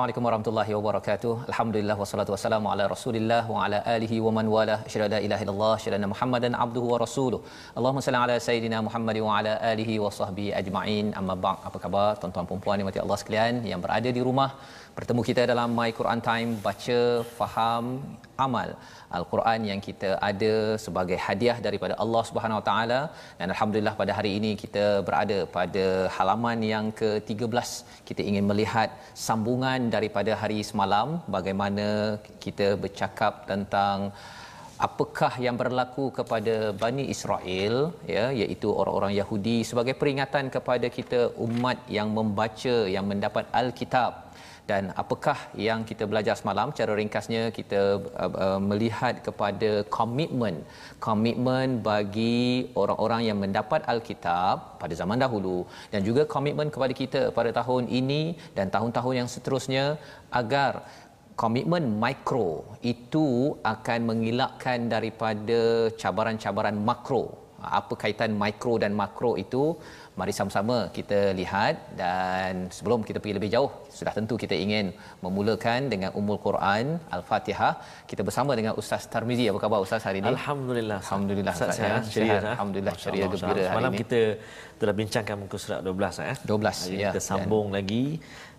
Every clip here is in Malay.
Assalamualaikum warahmatullahi wabarakatuh. Alhamdulillah wassalatu wassalamu ala Rasulillah wa ala alihi wa man wala. Asyhadu la ilaha illallah, anna Muhammadan abduhu wa rasuluh. Allahumma salli ala sayidina Muhammad wa ala alihi wa sahbihi ajma'in. Amma ba'd. Apa khabar tuan-tuan puan-puan yang Allah sekalian yang berada di rumah? Bertemu kita dalam My Quran Time baca, faham, amal. al-Quran yang kita ada sebagai hadiah daripada Allah Subhanahu Wa Taala. Dan alhamdulillah pada hari ini kita berada pada halaman yang ke-13 kita ingin melihat sambungan daripada hari semalam bagaimana kita bercakap tentang apakah yang berlaku kepada Bani Israel ya iaitu orang-orang Yahudi sebagai peringatan kepada kita umat yang membaca yang mendapat al-kitab dan apakah yang kita belajar semalam cara ringkasnya kita uh, uh, melihat kepada komitmen komitmen bagi orang-orang yang mendapat alkitab pada zaman dahulu dan juga komitmen kepada kita pada tahun ini dan tahun-tahun yang seterusnya agar komitmen mikro itu akan mengelakkan daripada cabaran-cabaran makro. Apa kaitan mikro dan makro itu Mari sama-sama kita lihat dan sebelum kita pergi lebih jauh, sudah tentu kita ingin memulakan dengan Ummul Quran Al-Fatihah. Kita bersama dengan Ustaz Tarmizi. Apa khabar Ustaz hari ini? Alhamdulillah. Alhamdulillah Ustaz, Ustaz ya. Ceria, Alhamdulillah ceria gembira hari Malam kita telah bincangkan muka surat 12 ya. 12 hari ya. Kita sambung dan lagi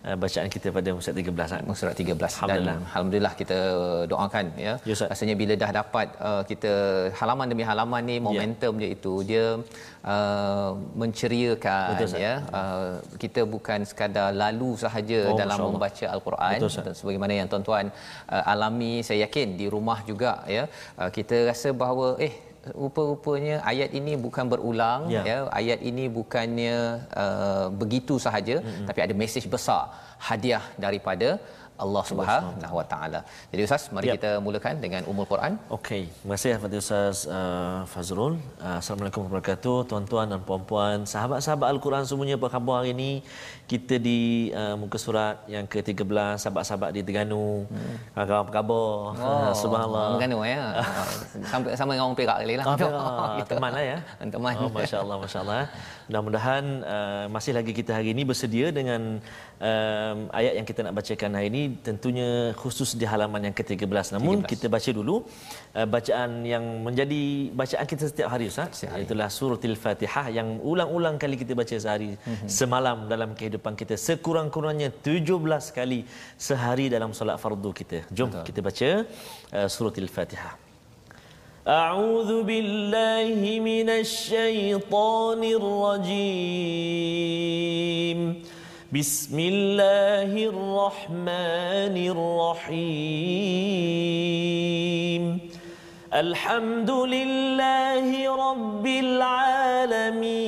uh, bacaan kita pada muka surat 13 kan. Muka surat 13 alhamdulillah. dan alhamdulillah kita doakan ya. ya Rasanya bila dah dapat uh, kita halaman demi halaman ni ya. momentum ya. dia itu dia uh, menceriakan Betul, ya. Uh, kita bukan sekadar lalu sahaja oh, dalam membaca al-Quran. Betul, sebagaimana yang tuan-tuan uh, alami saya yakin di rumah juga ya. Uh, kita rasa bahawa eh rupa-rupanya ayat ini bukan berulang ya, ya. Ayat ini bukannya uh, begitu sahaja mm-hmm. tapi ada mesej besar hadiah daripada Allah Subhanahu Wa Taala. Jadi Ustaz, mari yep. kita mulakan dengan umul Quran. Okey, terima kasih kepada Ustaz uh, Fazrul. Uh, Assalamualaikum warahmatullahi wabarakatuh, tuan-tuan dan puan-puan, sahabat-sahabat Al-Quran semuanya apa khabar hari ini? Kita di uh, muka surat yang ke-13, sahabat-sahabat di Terengganu. Hmm. Apa khabar? Oh, Subhanallah. Terengganu ya. Sampai sama dengan orang Perak kali lah. Oh, Perak. Teman lah ya. Teman. Oh, Masya-Allah, masya-Allah. Mudah-mudahan uh, masih lagi kita hari ini bersedia dengan um, ayat yang kita nak bacakan hari ini tentunya khusus di halaman yang ke-13 namun 13. kita baca dulu uh, bacaan yang menjadi bacaan kita setiap hari Ustaz itulah suratul Fatihah yang ulang-ulang kali kita baca sehari mm-hmm. semalam dalam kehidupan kita sekurang-kurangnya 17 kali sehari dalam solat fardu kita jom Betul. kita baca uh, suratul Fatihah أعوذ بالله من الشيطان الرجيم بسم الله الرحمن الرحيم الحمد لله رب العالمين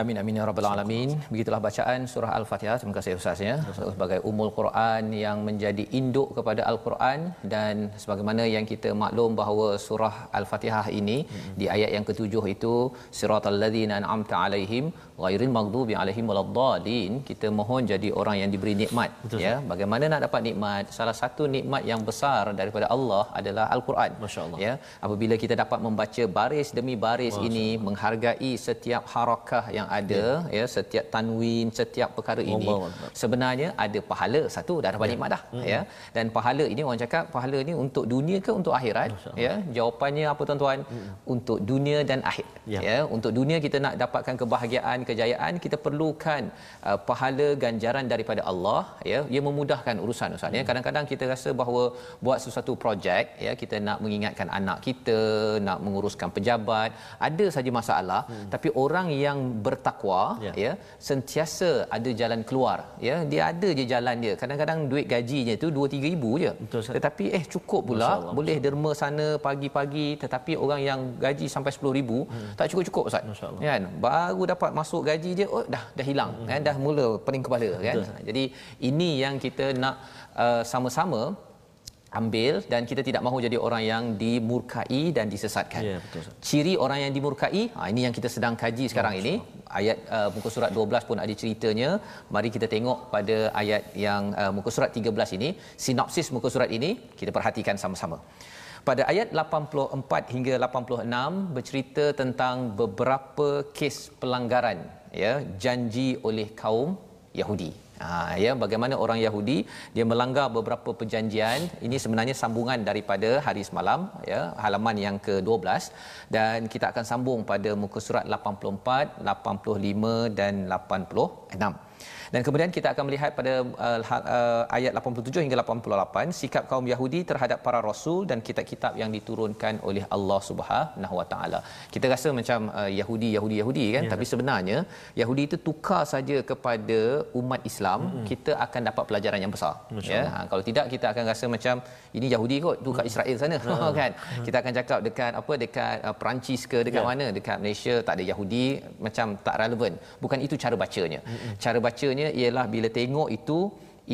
Amin amin ya rabbal alamin. Begitulah bacaan surah Al-Fatihah. Terima kasih Ustaz ya. Sebagai umul Quran yang menjadi induk kepada Al-Quran dan sebagaimana yang kita maklum bahawa surah Al-Fatihah ini hmm. di ayat yang ketujuh itu siratal ladzina an'amta alaihim ghairil maghdubi alaihim waladdallin. Kita mohon jadi orang yang diberi nikmat Betul, ya. Bagaimana nak dapat nikmat? Salah satu nikmat yang besar daripada Allah adalah Al-Quran. Masya-Allah. Ya. Apabila kita dapat membaca baris demi baris Masya ini menghargai setiap harakah yang yang ada ya, ya setiap tanwin setiap perkara ini Allah. sebenarnya ada pahala satu dah dapat ya. nikmat dah hmm. ya dan pahala ini orang cakap pahala ini untuk dunia ke untuk akhirat ya jawapannya apa tuan-tuan hmm. untuk dunia dan akhir ya. ya untuk dunia kita nak dapatkan kebahagiaan kejayaan kita perlukan uh, pahala ganjaran daripada Allah ya ia memudahkan urusan ustaz ya hmm. kadang-kadang kita rasa bahawa buat sesuatu projek ya kita nak mengingatkan anak kita nak menguruskan pejabat ada saja masalah hmm. tapi orang yang bertakwa ya. ya sentiasa ada jalan keluar ya. Dia ada je jalan dia. Kadang-kadang duit gajinya tu 2 3 ribu je. Betul, tetapi eh cukup pula. Allah, boleh derma sana pagi-pagi tetapi orang yang gaji sampai 10 ribu hmm. tak cukup-cukup ustaz. Kan? Baru dapat masuk gaji je oh dah dah hilang hmm. kan? Dah mula pening kepala kan? Betul. jadi ini yang kita nak uh, sama-sama ambil dan kita tidak mahu jadi orang yang dimurkai dan disesatkan. Ya, betul. Ciri orang yang dimurkai, ha, ini yang kita sedang kaji sekarang ini. Ayat uh, muka surat 12 pun ada ceritanya. Mari kita tengok pada ayat yang uh, muka surat 13 ini, sinopsis muka surat ini kita perhatikan sama-sama. Pada ayat 84 hingga 86 bercerita tentang beberapa kes pelanggaran ya janji oleh kaum Yahudi. Ha, ya bagaimana orang Yahudi dia melanggar beberapa perjanjian. Ini sebenarnya sambungan daripada hari semalam ya halaman yang ke-12. Dan kita akan sambung pada muka surat 84 85 dan 86 dan kemudian kita akan melihat pada uh, uh, ayat 87 hingga 88 sikap kaum Yahudi terhadap para rasul dan kitab-kitab yang diturunkan oleh Allah Subhanahu Wa Taala. Kita rasa macam uh, Yahudi Yahudi Yahudi kan ya. tapi sebenarnya Yahudi itu tukar saja kepada umat Islam hmm. kita akan dapat pelajaran yang besar. Ya. Ha, kalau tidak kita akan rasa macam ini Yahudi kot tu kat hmm. Israel sana hmm. kan. Hmm. Kita akan cakap dekat apa dekat uh, Perancis ke dekat ya. mana dekat Malaysia tak ada Yahudi macam tak relevan. Bukan itu cara bacanya. Hmm. Cara bacanya ialah bila tengok itu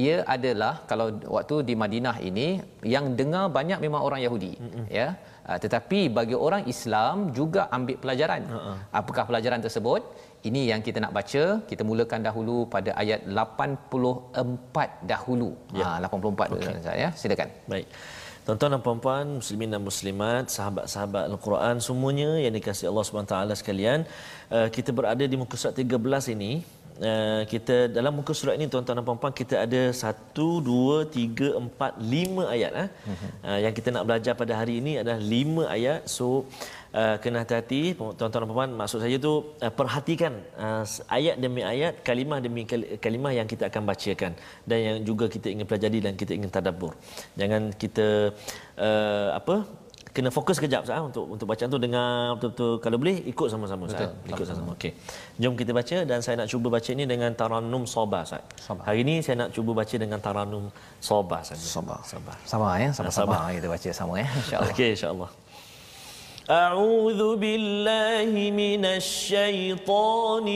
ia adalah kalau waktu di Madinah ini yang dengar banyak memang orang Yahudi mm-hmm. ya. Uh, tetapi bagi orang Islam juga ambil pelajaran. Uh-uh. apakah pelajaran tersebut? Ini yang kita nak baca kita mulakan dahulu pada ayat 84 dahulu. Ya. Ha, 84 okay. dulu ya. Silakan. Baik. Tuan-tuan dan puan-puan, muslimin dan muslimat, sahabat-sahabat Al-Quran semuanya yang dikasihi Allah SWT sekalian, uh, kita berada di muka surat 13 ini Uh, kita dalam muka surat ini tuan-tuan dan puan-puan kita ada 1 2 3 4 5 ayat eh. Uh, yang kita nak belajar pada hari ini adalah 5 ayat. So uh, kena hati-hati tuan-tuan dan puan-puan maksud saya tu uh, perhatikan uh, ayat demi ayat, kalimah demi kalimah yang kita akan bacakan dan yang juga kita ingin pelajari dan kita ingin tadabbur. Jangan kita uh, apa kena fokus kejap sah untuk untuk bacaan tu dengar betul-betul kalau boleh ikut sama-sama sah ikut sama-sama okey jom kita baca dan saya nak cuba baca ini dengan tarannum soba sah hari ini saya nak cuba baca dengan tarannum soba sah soba soba sama ya sama-sama kita baca sama ya insyaallah okey insyaallah أعوذ بالله من الشيطان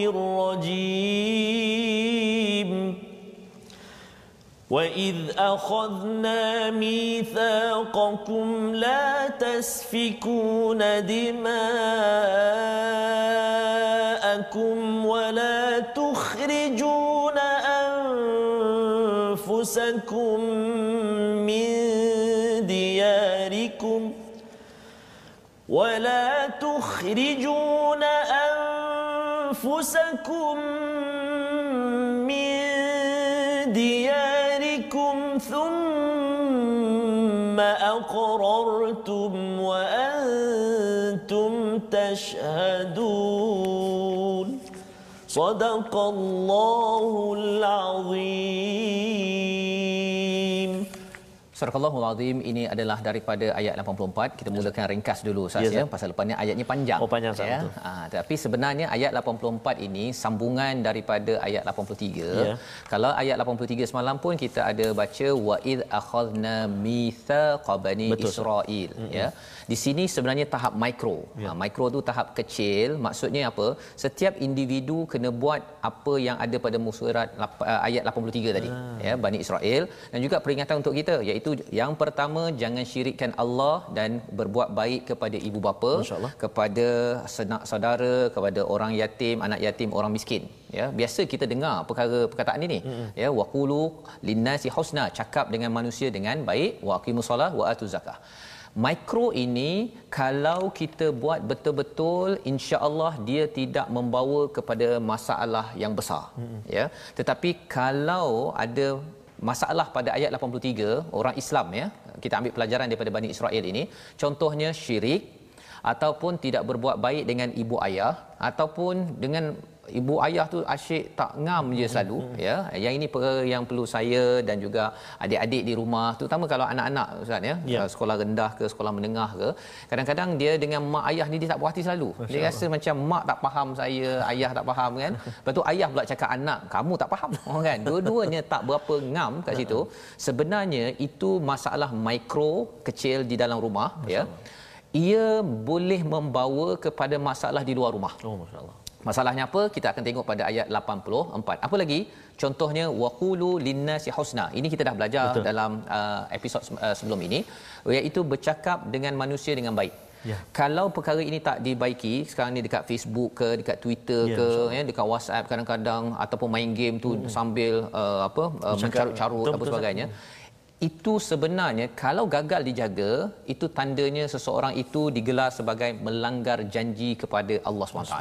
الرجيم وإذ أخذنا ميثاقكم لا تسفكون دماءكم ولا تخرجون أنفسكم من دياركم ولا تخرجون أنفسكم تشهدون. صدق الله العظيم. Surah Allahul Azim ini adalah daripada ayat 84. Kita mulakan ringkas dulu Ustaz ya, ya pasal lepas ni ayatnya panjang. Oh panjang ya. betul. Ha, tapi sebenarnya ayat 84 ini sambungan daripada ayat 83. Ya. Kalau ayat 83 semalam pun kita ada baca wa id akhadna mitsaqa bani Israil mm-hmm. ya. Di sini sebenarnya tahap mikro. Ya. Ha, mikro tu tahap kecil. Maksudnya apa? Setiap individu kena buat apa yang ada pada musurat uh, ayat 83 tadi ah. ya Bani Israel dan juga peringatan untuk kita iaitu yang pertama jangan syirikkan Allah dan berbuat baik kepada ibu bapa kepada senak saudara kepada orang yatim anak yatim orang miskin ya biasa kita dengar perkara perkataan ini mm-hmm. ya waqulu linnasi husna cakap dengan manusia dengan baik wa aqimus solah wa atuz zakah Mikro ini kalau kita buat betul-betul insya-Allah dia tidak membawa kepada masalah yang besar. Hmm. Ya. Tetapi kalau ada masalah pada ayat 83 orang Islam ya kita ambil pelajaran daripada Bani Israel ini. Contohnya syirik ataupun tidak berbuat baik dengan ibu ayah ataupun dengan ibu ayah tu asyik tak ngam je selalu hmm. ya. Yang ini perkara yang perlu saya dan juga adik-adik di rumah terutama kalau anak-anak ustaz ya. Yeah. sekolah rendah ke sekolah menengah ke kadang-kadang dia dengan mak ayah ni dia tak puas hati selalu. Masya dia Allah. rasa macam mak tak faham saya ayah tak faham kan. Lepas tu ayah pula cakap anak kamu tak faham. Kan. Dua-duanya tak berapa ngam kat situ. Sebenarnya itu masalah mikro kecil di dalam rumah Masya ya. Allah. ia boleh membawa kepada masalah di luar rumah. Oh masyaallah Masalahnya apa? Kita akan tengok pada ayat 84. Apa lagi? Contohnya waqulu linnasi husna. Ini kita dah belajar Betul. dalam uh, episod uh, sebelum ini iaitu bercakap dengan manusia dengan baik. Ya. Kalau perkara ini tak dibaiki sekarang ni dekat Facebook ke dekat Twitter ya, ke ya dekat WhatsApp kadang-kadang ataupun main game tu hmm. sambil uh, apa uh, mencarut-carut apa sebagainya itu sebenarnya kalau gagal dijaga itu tandanya seseorang itu digelar sebagai melanggar janji kepada Allah SWT.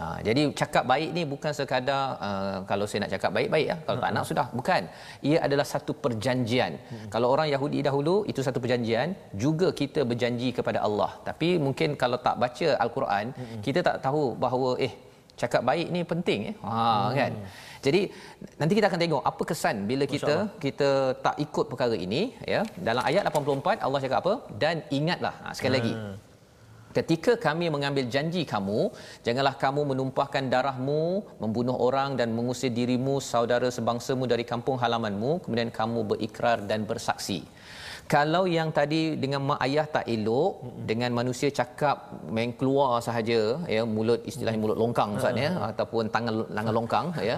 Ha, jadi cakap baik ni bukan sekadar uh, kalau saya nak cakap baik-baik ya. Kalau tak nak sudah, bukan. Ia adalah satu perjanjian. Hmm. Kalau orang Yahudi dahulu itu satu perjanjian, juga kita berjanji kepada Allah. Tapi mungkin kalau tak baca al-Quran, hmm. kita tak tahu bahawa eh cakap baik ni penting eh. Ha hmm. kan. Jadi nanti kita akan tengok apa kesan bila kita kita tak ikut perkara ini ya. Dalam ayat 84 Allah cakap apa? Dan ingatlah. Ha, sekali hmm. lagi Ketika kami mengambil janji kamu, janganlah kamu menumpahkan darahmu, membunuh orang dan mengusir dirimu, saudara sebangsamu dari kampung halamanmu, kemudian kamu berikrar dan bersaksi. Kalau yang tadi dengan mak ayah tak elok, dengan manusia cakap main keluar sahaja, ya mulut istilahnya mulut longkang ustaz ya ataupun tangan tangan longkang ya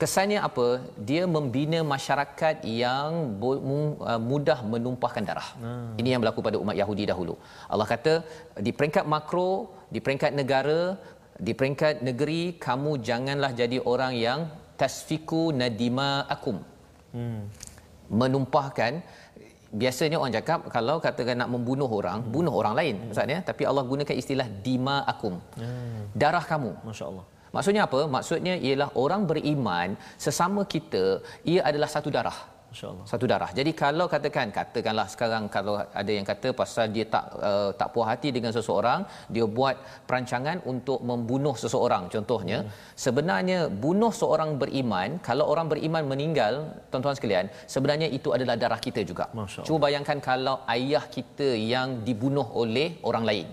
kesannya apa dia membina masyarakat yang uh, mudah menumpahkan darah hmm. ini yang berlaku pada umat Yahudi dahulu Allah kata di peringkat makro di peringkat negara di peringkat negeri kamu janganlah jadi orang yang tasfiku nadima akum hmm. menumpahkan biasanya orang cakap kalau katakan nak membunuh orang hmm. bunuh orang lain hmm. maksudnya tapi Allah gunakan istilah dima akum hmm. darah kamu masyaallah Maksudnya apa? Maksudnya ialah orang beriman sesama kita ia adalah satu darah insyaallah satu darah. Jadi kalau katakan katakanlah sekarang kalau ada yang kata pasal dia tak uh, tak puas hati dengan seseorang dia buat perancangan untuk membunuh seseorang contohnya. Hmm. sebenarnya bunuh seorang beriman kalau orang beriman meninggal tuan-tuan sekalian sebenarnya itu adalah darah kita juga. Cuba bayangkan kalau ayah kita yang dibunuh oleh orang lain.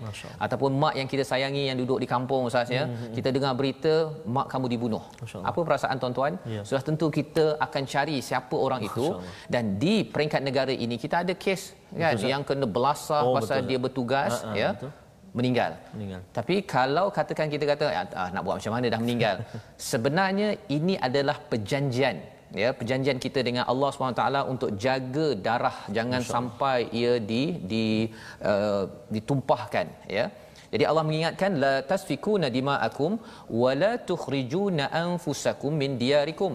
Ataupun mak yang kita sayangi yang duduk di kampung ustaz ya hmm. kita dengar berita mak kamu dibunuh. Apa perasaan tuan-tuan? Ya. sudah tentu kita akan cari siapa orang itu dan di peringkat negara ini kita ada kes kan betul, yang kena belasah oh, pasal betul. dia bertugas ha, ha, ya betul. meninggal. Meninggal. Tapi kalau katakan kita kata ah, nak buat macam mana dah meninggal? Sebenarnya ini adalah perjanjian ya perjanjian kita dengan Allah SWT untuk jaga darah. Jangan sampai ia di di uh, ditumpahkan ya. Jadi Allah mengingatkan la tasfikuna dima'akum wa la tukhrijuna anfusakum min diyarikum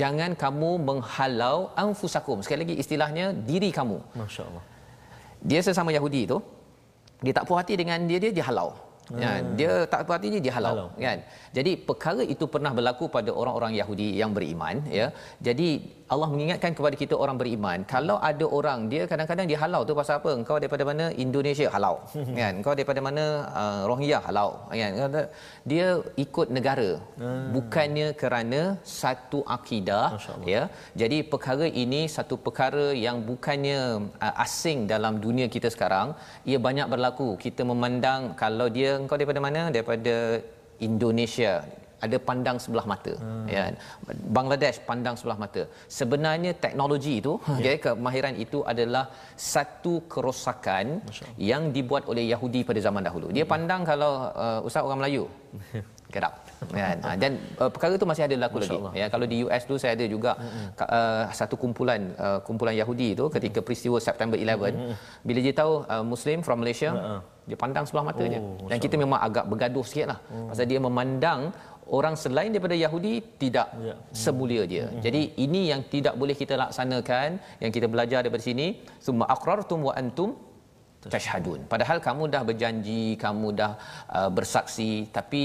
jangan kamu menghalau anfusakum. Sekali lagi istilahnya diri kamu. Masyaallah. Dia sesama Yahudi itu dia tak puas hati dengan dia dia dihalau hmm. ya dia tak puas hati dia Halau. kan? Jadi perkara itu pernah berlaku pada orang-orang Yahudi yang beriman ya. Jadi Allah mengingatkan kepada kita orang beriman kalau ada orang dia kadang-kadang dia halau tu pasal apa? Engkau daripada mana? Indonesia halau. Kan? Engkau daripada mana? Uh, Rohingya halau. Kan? Dia ikut negara. Hmm. bukannya kerana satu akidah ya. Jadi perkara ini satu perkara yang bukannya uh, asing dalam dunia kita sekarang. Ia banyak berlaku. Kita memandang kalau dia engkau daripada mana? Daripada Indonesia ada pandang sebelah mata. Hmm. ya. Bangladesh pandang sebelah mata. Sebenarnya teknologi itu ya. okay, kemahiran itu adalah satu kerosakan yang dibuat oleh Yahudi pada zaman dahulu. Dia hmm. pandang kalau uh, ustaz orang Melayu. Kerap kan ha, dan uh, perkara itu masih ada berlaku lagi. Ya kalau di US tu saya ada juga uh, satu kumpulan uh, kumpulan Yahudi itu ketika peristiwa September 11 bila dia tahu uh, muslim from Malaysia dia pandang sebelah mata oh, je dan kita memang agak bergaduh sikitlah oh. pasal dia memandang orang selain daripada Yahudi tidak ya. semulia dia. Hmm. Jadi ini yang tidak boleh kita laksanakan yang kita belajar daripada sini. Summa aqrartum wa antum tashhadun padahal kamu dah berjanji kamu dah uh, bersaksi tapi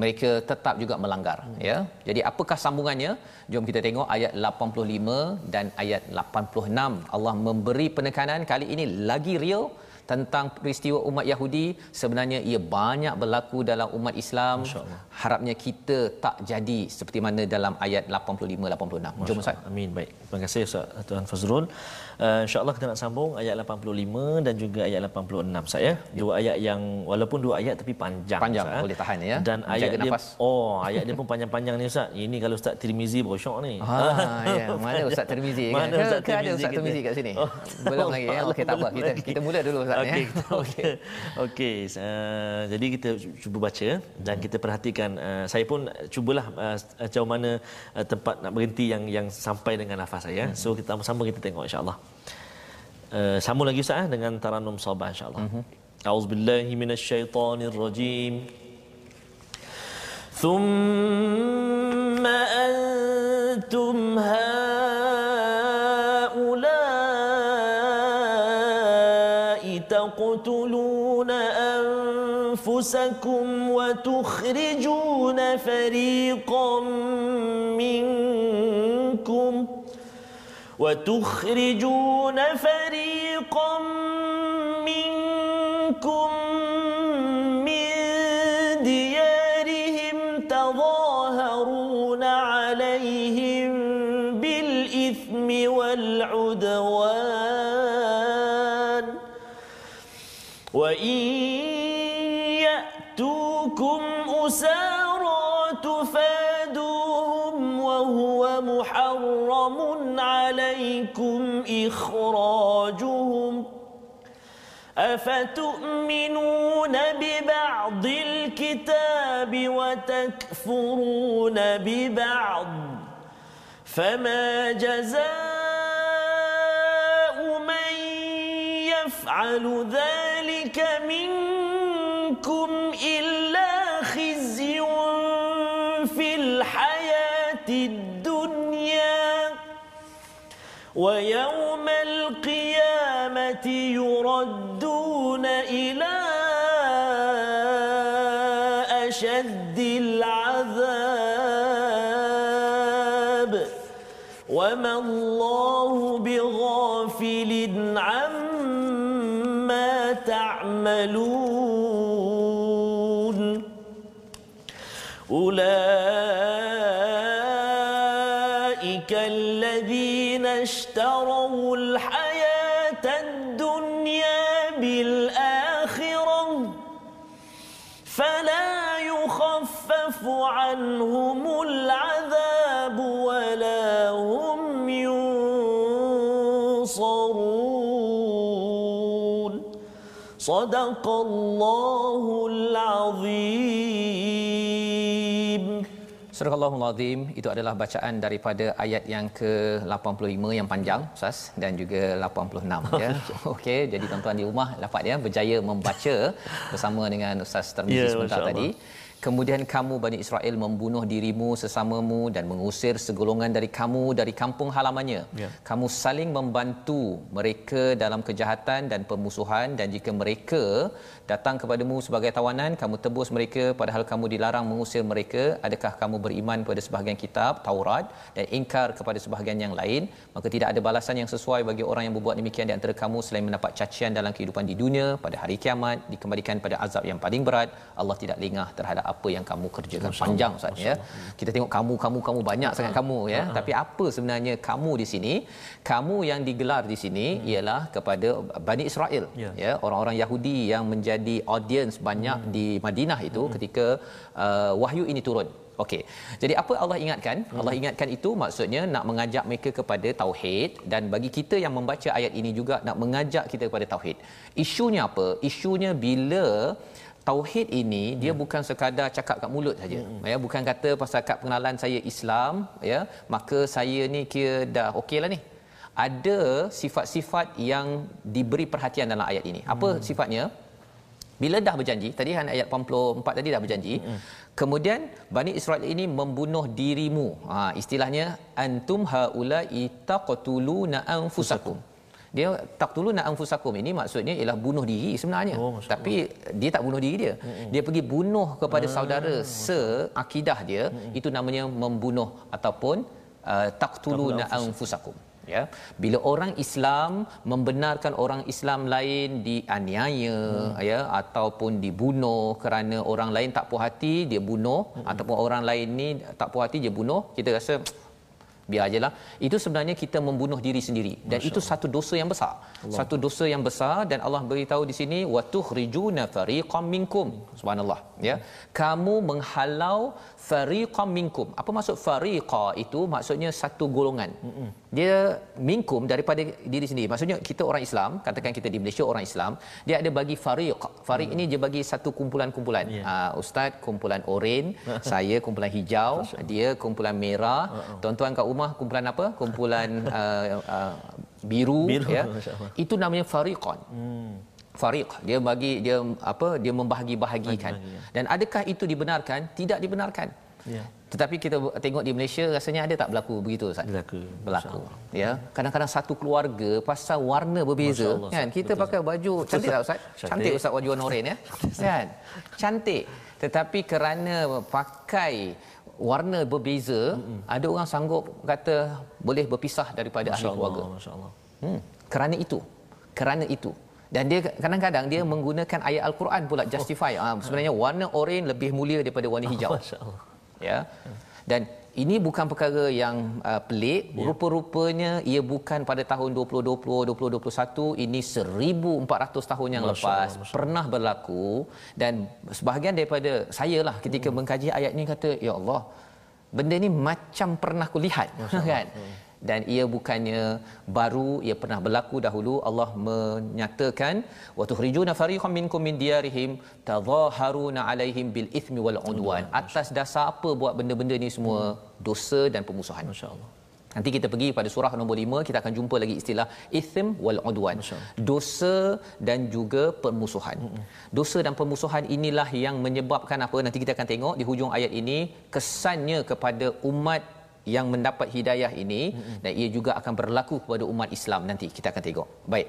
mereka tetap juga melanggar hmm. ya jadi apakah sambungannya jom kita tengok ayat 85 dan ayat 86 Allah memberi penekanan kali ini lagi real tentang peristiwa umat Yahudi sebenarnya ia banyak berlaku dalam umat Islam. Harapnya kita tak jadi seperti mana dalam ayat 85 86 jom ustaz. Amin. Baik. Terima kasih ustaz tuan Fazrul uh, insyaallah kita nak sambung ayat 85 dan juga ayat 86 saya ya. dua ayat yang walaupun dua ayat tapi panjang panjang ustaz, boleh tahan ya. Dan ayat dia nafas. oh ayat dia pun panjang-panjang ni ustaz. Ini kalau ustaz Tirmizi bosok ni. Ha ya. Mana ustaz Tirmizi? Kan mana ustaz Tirmizi, ada ustaz Tirmizi kat sini? Oh. belum lagi ya. Okey tak apa. Kita kita mula dulu ustaz okay, ya. Okey. Okey. Uh, jadi kita cuba baca dan kita perhatikan uh, saya pun cubalah uh, jauh mana uh, tempat nak berhenti yang yang sampai dengan nafas saya. Hmm. so kita sama-sama kita tengok insyaallah uh, sambung lagi ustaz dengan taranum sabah insyaallah hmm. auzubillahi minasyaitonirrajim ثم أنتم هؤلاء تقتلون أنفسكم وتخرجون فريقا منكم وتخرجون فريقا منكم. إخراجهم أفتؤمنون ببعض الكتاب وتكفرون ببعض فما جزاء من يفعل ذلك منكم إلا خزي في الحياة الدنيا ويوم يرد Allahu azim. Surah Allahu Azim itu adalah bacaan daripada ayat yang ke-85 yang panjang Ustaz dan juga 86 ya. Okey, jadi tuan-tuan di rumah dapat ya berjaya membaca bersama dengan Ustaz Termizi yeah, sebentar tadi. Allah. Kemudian kamu Bani Israel membunuh dirimu sesamamu dan mengusir segolongan dari kamu dari kampung halamannya. Ya. Kamu saling membantu mereka dalam kejahatan dan pemusuhan dan jika mereka datang kepadamu sebagai tawanan kamu tebus mereka padahal kamu dilarang mengusir mereka. Adakah kamu beriman pada sebahagian kitab Taurat dan ingkar kepada sebahagian yang lain? Maka tidak ada balasan yang sesuai bagi orang yang berbuat demikian di antara kamu selain mendapat cacian dalam kehidupan di dunia pada hari kiamat dikembalikan pada azab yang paling berat. Allah tidak lengah terhadap apa yang kamu kerjakan. Masya panjang Ustaz ya. kita tengok kamu kamu kamu banyak sangat ah. kamu ya. ah. tapi apa sebenarnya kamu di sini? Kamu yang digelar di sini hmm. ialah kepada Bani Israel ya, ya. Orang-orang Yahudi yang menjadi menjadi audience banyak hmm. di Madinah itu hmm. ketika uh, wahyu ini turun. Okey. Jadi apa Allah ingatkan? Hmm. Allah ingatkan itu maksudnya nak mengajak mereka kepada tauhid dan bagi kita yang membaca ayat ini juga nak mengajak kita kepada tauhid. Isunya apa? Isunya bila tauhid ini dia hmm. bukan sekadar cakap kat mulut saja. Hmm. Ya, bukan kata pasal kad pengenalan saya Islam, ya, maka saya ni kira dah okeylah ni. Ada sifat-sifat yang diberi perhatian dalam ayat ini. Apa hmm. sifatnya? Bila dah berjanji tadi kan ayat 84 tadi dah berjanji hmm. kemudian Bani Israel ini membunuh dirimu. Ha istilahnya antum haula itaqtuluna anfusakum. Dia taqtuluna anfusakum ini maksudnya ialah bunuh diri sebenarnya. Oh, tapi dia tak bunuh diri dia. Mm-hmm. dia pergi bunuh kepada Ah, saudara seakidah dia. Mm-hmm. itu namanya membunuh ataupun uh, taqtuluna anfusakum ya. Bila orang Islam membenarkan orang Islam lain dianiaya hmm. ya ataupun dibunuh kerana orang lain tak puas hati dia bunuh. Hmm. ataupun orang lain ni tak puas hati dia bunuh. Kita rasa biar ajalah itu sebenarnya kita membunuh diri sendiri. Dan Masya itu Allah. satu dosa yang besar. Allah. satu dosa yang besar dan Allah beritahu di sini wa tukhrijuna fariqam minkum. Subhanallah ya. Kamu menghalau fariqam minkum. Apa maksud fariqa itu? Maksudnya satu golongan. Mm-mm. Dia minkum daripada diri sendiri. Maksudnya kita orang Islam katakan kita di Malaysia orang Islam dia ada bagi fariq. Fariq hmm. ini dia bagi satu kumpulan-kumpulan. Yeah. uh, ustaz kumpulan oren saya kumpulan hijau dia kumpulan merah. Uh-uh. tuan-tuan kat rumah kumpulan apa? Kumpulan uh, uh, biru, Biru, ya. Itu namanya fariqan Hmm. fariq. Dia bagi dia apa dia membahagi-bahagikan. Bahagi-bahagi, ya. dan adakah itu dibenarkan? Tidak dibenarkan Ya. tetapi kita tengok di Malaysia rasanya ada tak berlaku begitu Ustaz Berlaku. berlaku ya kadang-kadang satu keluarga pasal warna berbeza Allah, kan kita Betul, pakai baju cantik tak Ustaz Cantik. cantik Ustaz baju warna oranye ya kan cantik tetapi kerana pakai warna berbeza mm ada orang sanggup kata boleh berpisah daripada ahli Masya keluarga Allah, Masya Allah. Hmm, kerana itu. Kerana itu. Dan dia kadang-kadang dia menggunakan ayat al-Quran pula justify. Ah sebenarnya warna oranye lebih mulia daripada warna hijau. Masya Allah. Ya. Dan ini bukan perkara yang uh, pelik. Ya. Rupa-rupanya ia bukan pada tahun 2020, 2021. Ini 1400 tahun yang Masya lepas Allah, Masya pernah berlaku dan sebahagian daripada saya lah ketika Hmm. mengkaji ayat ni kata ya Allah benda ni macam pernah kulihat kan Hmm. Dan ia bukannya baru ia pernah berlaku dahulu. Allah menyatakan wa tukhrijuna fariqam minkum min diyarihim tadhaharuna alaihim bil ithmi wal udwan atas dasar apa buat benda-benda ni semua? Dosa dan pemusuhan. Masya Allah. Nanti kita pergi pada surah nombor 5 kita akan jumpa lagi istilah ithm wal udwan. Dosa dan juga permusuhan. Dosa dan permusuhan inilah yang menyebabkan apa? Nanti kita akan tengok di hujung ayat ini kesannya kepada umat yang mendapat hidayah ini dan ia juga akan berlaku kepada umat Islam nanti kita akan tengok. Baik.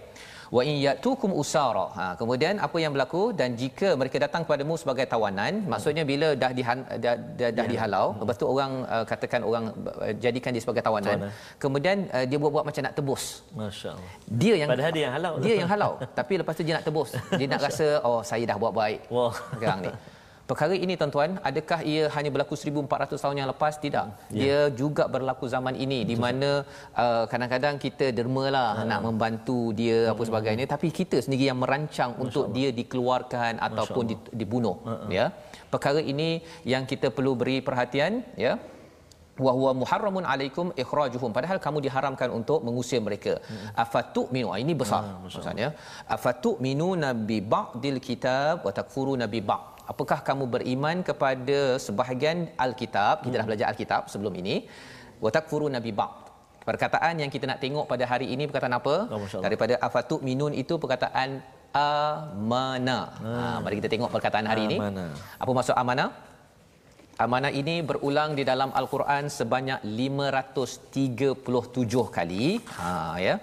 Wa in yatukum usara. Ha, kemudian apa yang berlaku dan jika mereka datang kepadamu sebagai tawanan, maksudnya bila dah dihan, dah, dah, dah Ya. dihalau, lepas tu orang uh, katakan orang uh, jadikan dia sebagai tawanan. Tawanan. Kemudian uh, dia buat-buat macam nak tebus. Masya Allah. Dia yang Padahal dia yang halau. Dia yang halau. Tapi lepas tu dia nak tebus. Dia nak rasa oh saya dah buat baik. Wah. Sekarang ni. Perkara ini tuan-tuan, adakah ia hanya berlaku 1400 tahun yang lepas? Tidak. Ya. Dia juga berlaku zaman ini di mana uh, kadang-kadang kita dermalah Ha. nak membantu dia apa sebagainya tapi kita sendiri yang merancang untuk dia dikeluarkan ataupun di, dibunuh Ha, ya. Perkara ini yang kita perlu beri perhatian ya wa huwa muharramun alaikum ikhrajuhum. Padahal kamu diharamkan untuk mengusir mereka. Afatu minu ini besar maksudnya. Afatu minu nabi ba'dil kitab wa takfuruna bi ba'd. Apakah kamu beriman kepada sebahagian alkitab? Kita dah belajar alkitab sebelum ini. Wa takfuruna bi ba'd. Perkataan yang kita nak tengok pada hari ini perkataan apa? Oh, daripada afatu minun itu perkataan amana. Ha, mari kita tengok perkataan hari ini. Amanah. apa maksud amanah Amanah ini berulang di dalam Al-Quran sebanyak 537 kali. Ha ya.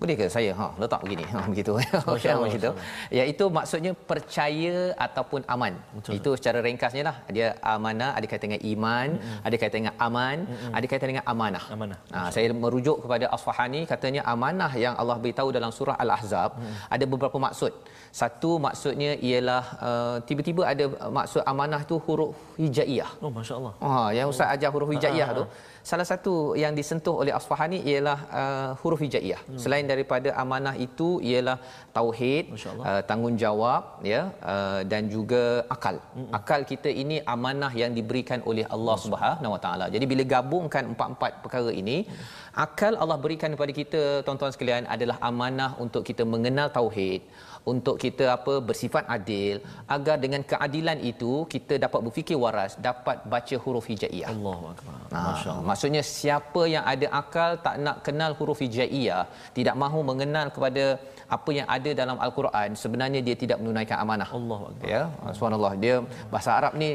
Boleh ke saya ha letak begini ha begitu Allah, begitu iaitu maksudnya percaya ataupun aman Betul. itu secara ringkasnya lah dia amanah ada kaitan dengan iman mm-hmm. ada kaitan dengan aman mm-hmm. ada kaitan dengan amanah Amanah. ha, saya merujuk kepada Asfahani katanya amanah yang Allah beritahu dalam surah Al-Ahzab mm-hmm. ada beberapa maksud satu maksudnya ialah uh, tiba-tiba ada maksud amanah tu huruf hijaiyah Oh, Masya Allah. Ha, yang Ustaz ajar huruf hijaiyah Ah, tu. Salah satu yang disentuh oleh Asfahani ialah uh, huruf hijaiyah. Hmm. Selain daripada amanah itu ialah tauhid, uh, tanggungjawab ya uh, dan juga akal. Hmm. Akal kita ini amanah yang diberikan oleh Allah Subhanahu Wa Taala. Jadi bila gabungkan empat-empat perkara ini, akal Allah berikan kepada kita tuan-tuan sekalian adalah amanah untuk kita mengenal tauhid, untuk kita apa bersifat adil agar dengan keadilan itu kita dapat berfikir waras, dapat baca huruf hijaiyah. Allahu Akbar. Ha, Allah. maksudnya siapa yang ada akal tak nak kenal huruf hijaiyah, tidak mahu mengenal kepada apa yang ada dalam al-Quran, sebenarnya dia tidak menunaikan amanah. Allahu Akbar. Ya, subhanallah. Dia bahasa Arab ni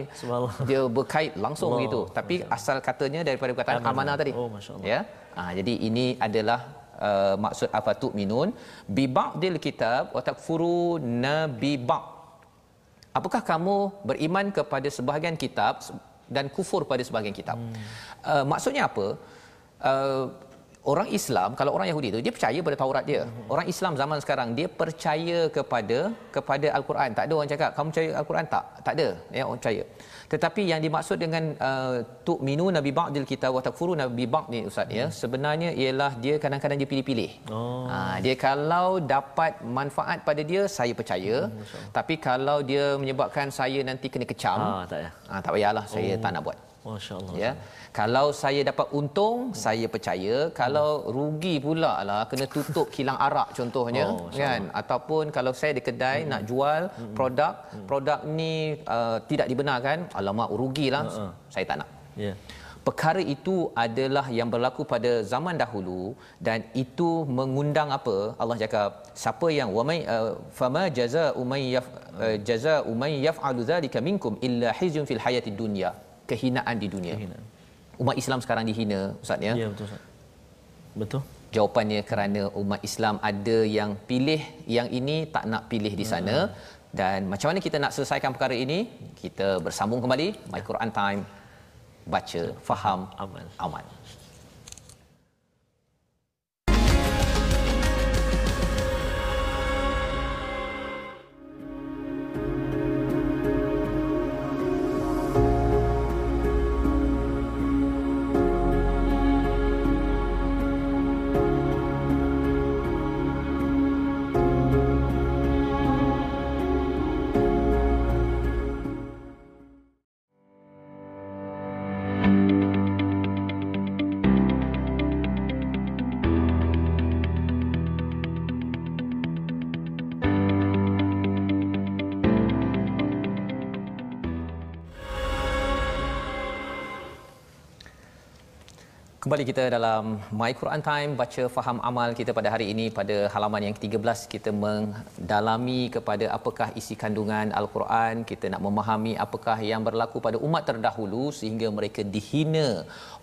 dia berkait langsung Allah. begitu, tapi asal katanya daripada perkataan Amanah. amanah tadi. Oh, Masya Allah. Ya. Ha, jadi ini adalah uh, maksud afatu minun bi ba'dil kitab wa takfuruna bi ba'd apakah kamu beriman kepada sebahagian kitab dan kufur pada sebahagian kitab? Hmm. uh, maksudnya apa? Uh, orang Islam kalau orang Yahudi tu dia percaya pada Taurat dia. Hmm. Orang Islam zaman sekarang dia percaya kepada kepada Al-Quran. Tak ada orang cakap kamu percaya Al-Quran tak? Tak ada. Ya orang percaya. Tetapi yang dimaksud dengan uh, tu minu nabi ba'dil kita wa takfuru nabi ba'd ni ustaz ya sebenarnya ialah dia kadang-kadang dia pilih-pilih. Oh. Ha, dia kalau dapat manfaat pada dia saya percaya. Hmm, Tapi kalau dia menyebabkan saya nanti kena kecam. Ha, tak ya. Ha, tak payahlah saya oh. tak nak buat. Masya-Allah. Ya. Kalau saya dapat untung, hmm. saya percaya. Kalau hmm. rugi pula lah kena tutup kilang arak contohnya oh, kan ataupun kalau saya di kedai hmm. nak jual hmm. produk, hmm. produk ni uh, tidak dibenarkan, alamak rugilah. Uh-uh. Saya tak nak. Yeah. Perkara itu adalah yang berlaku pada zaman dahulu dan itu mengundang apa? Allah cakap, siapa yang wa may uh, fama jazaa'u may yaf uh, jazaa'u may yaf'alu dhalika minkum illa khizyun fil hayatid dunya. Kehinaan di dunia. Kehinaan umat Islam sekarang dihina ustaz ya. Ya betul ustaz. Betul. Jawapannya kerana umat Islam ada yang pilih yang ini tak nak pilih di sana hmm. dan macam mana kita nak selesaikan perkara ini? Kita bersambung kembali My Quran Time baca faham amal. amal. Kembali kita dalam My Quran Time baca faham amal kita pada hari ini. Pada halaman yang ke-13 kita mendalami kepada apakah isi kandungan Al-Quran. Kita nak memahami apakah yang berlaku pada umat terdahulu sehingga mereka dihina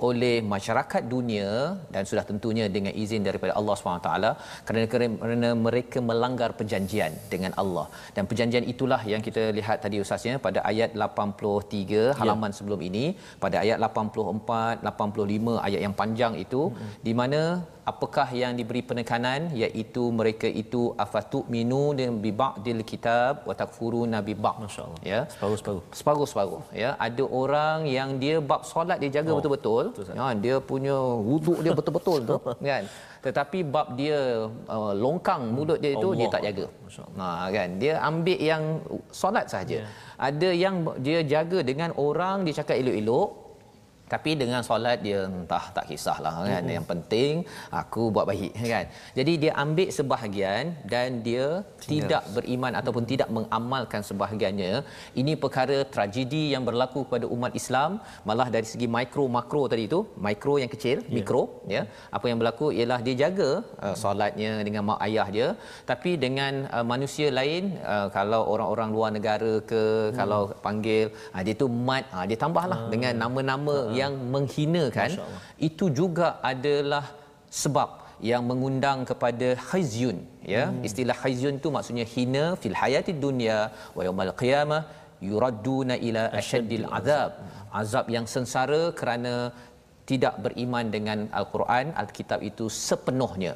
oleh masyarakat dunia dan sudah tentunya dengan izin daripada Allah SWT kerana, kerana mereka melanggar perjanjian dengan Allah. Dan perjanjian itulah yang kita lihat tadi usasnya pada ayat 83 halaman ya. sebelum ini. Pada ayat 84 85 ayat yang panjang itu hmm. di mana apakah yang diberi penekanan iaitu mereka itu afatu minu dan bi ba'dil kitab wa takfuru nabi ba' masyaallah. Ya. Separuh-separuh. Separuh-separuh ya. Ada orang yang dia bab solat dia jaga oh, betul-betul. ya dia punya wuduk dia betul-betul tu kan. Tetapi bab dia uh, longkang mulut dia itu Allah. dia tak jaga. Ha kan. Dia ambil yang solat saja yeah. ada yang dia jaga dengan orang dia cakap elok-elok tapi dengan solat dia entah tak kisahlah kan mm-hmm. yang penting aku buat baik kan jadi dia ambil sebahagian dan dia Tinggal. tidak beriman ataupun mm-hmm. tidak mengamalkan sebahagiannya ini perkara tragedi yang berlaku kepada umat Islam malah dari segi mikro makro tadi itu mikro yang kecil yeah. mikro ya apa yang berlaku ialah dia jaga uh, solatnya dengan mak ayah dia tapi dengan uh, manusia lain uh, kalau orang-orang luar negara ke mm. kalau panggil uh, dia tu mat uh, dia tambahlah uh. dengan nama-nama uh yang menghinakan itu juga adalah sebab yang mengundang kepada khizyun ya. Hmm. istilah khizyun tu maksudnya hina fil hayati dunya wa yaumil qiyamah yuradduna ila ashaddil azab. azab. Yang sengsara kerana tidak beriman dengan al-Quran al-kitab itu sepenuhnya.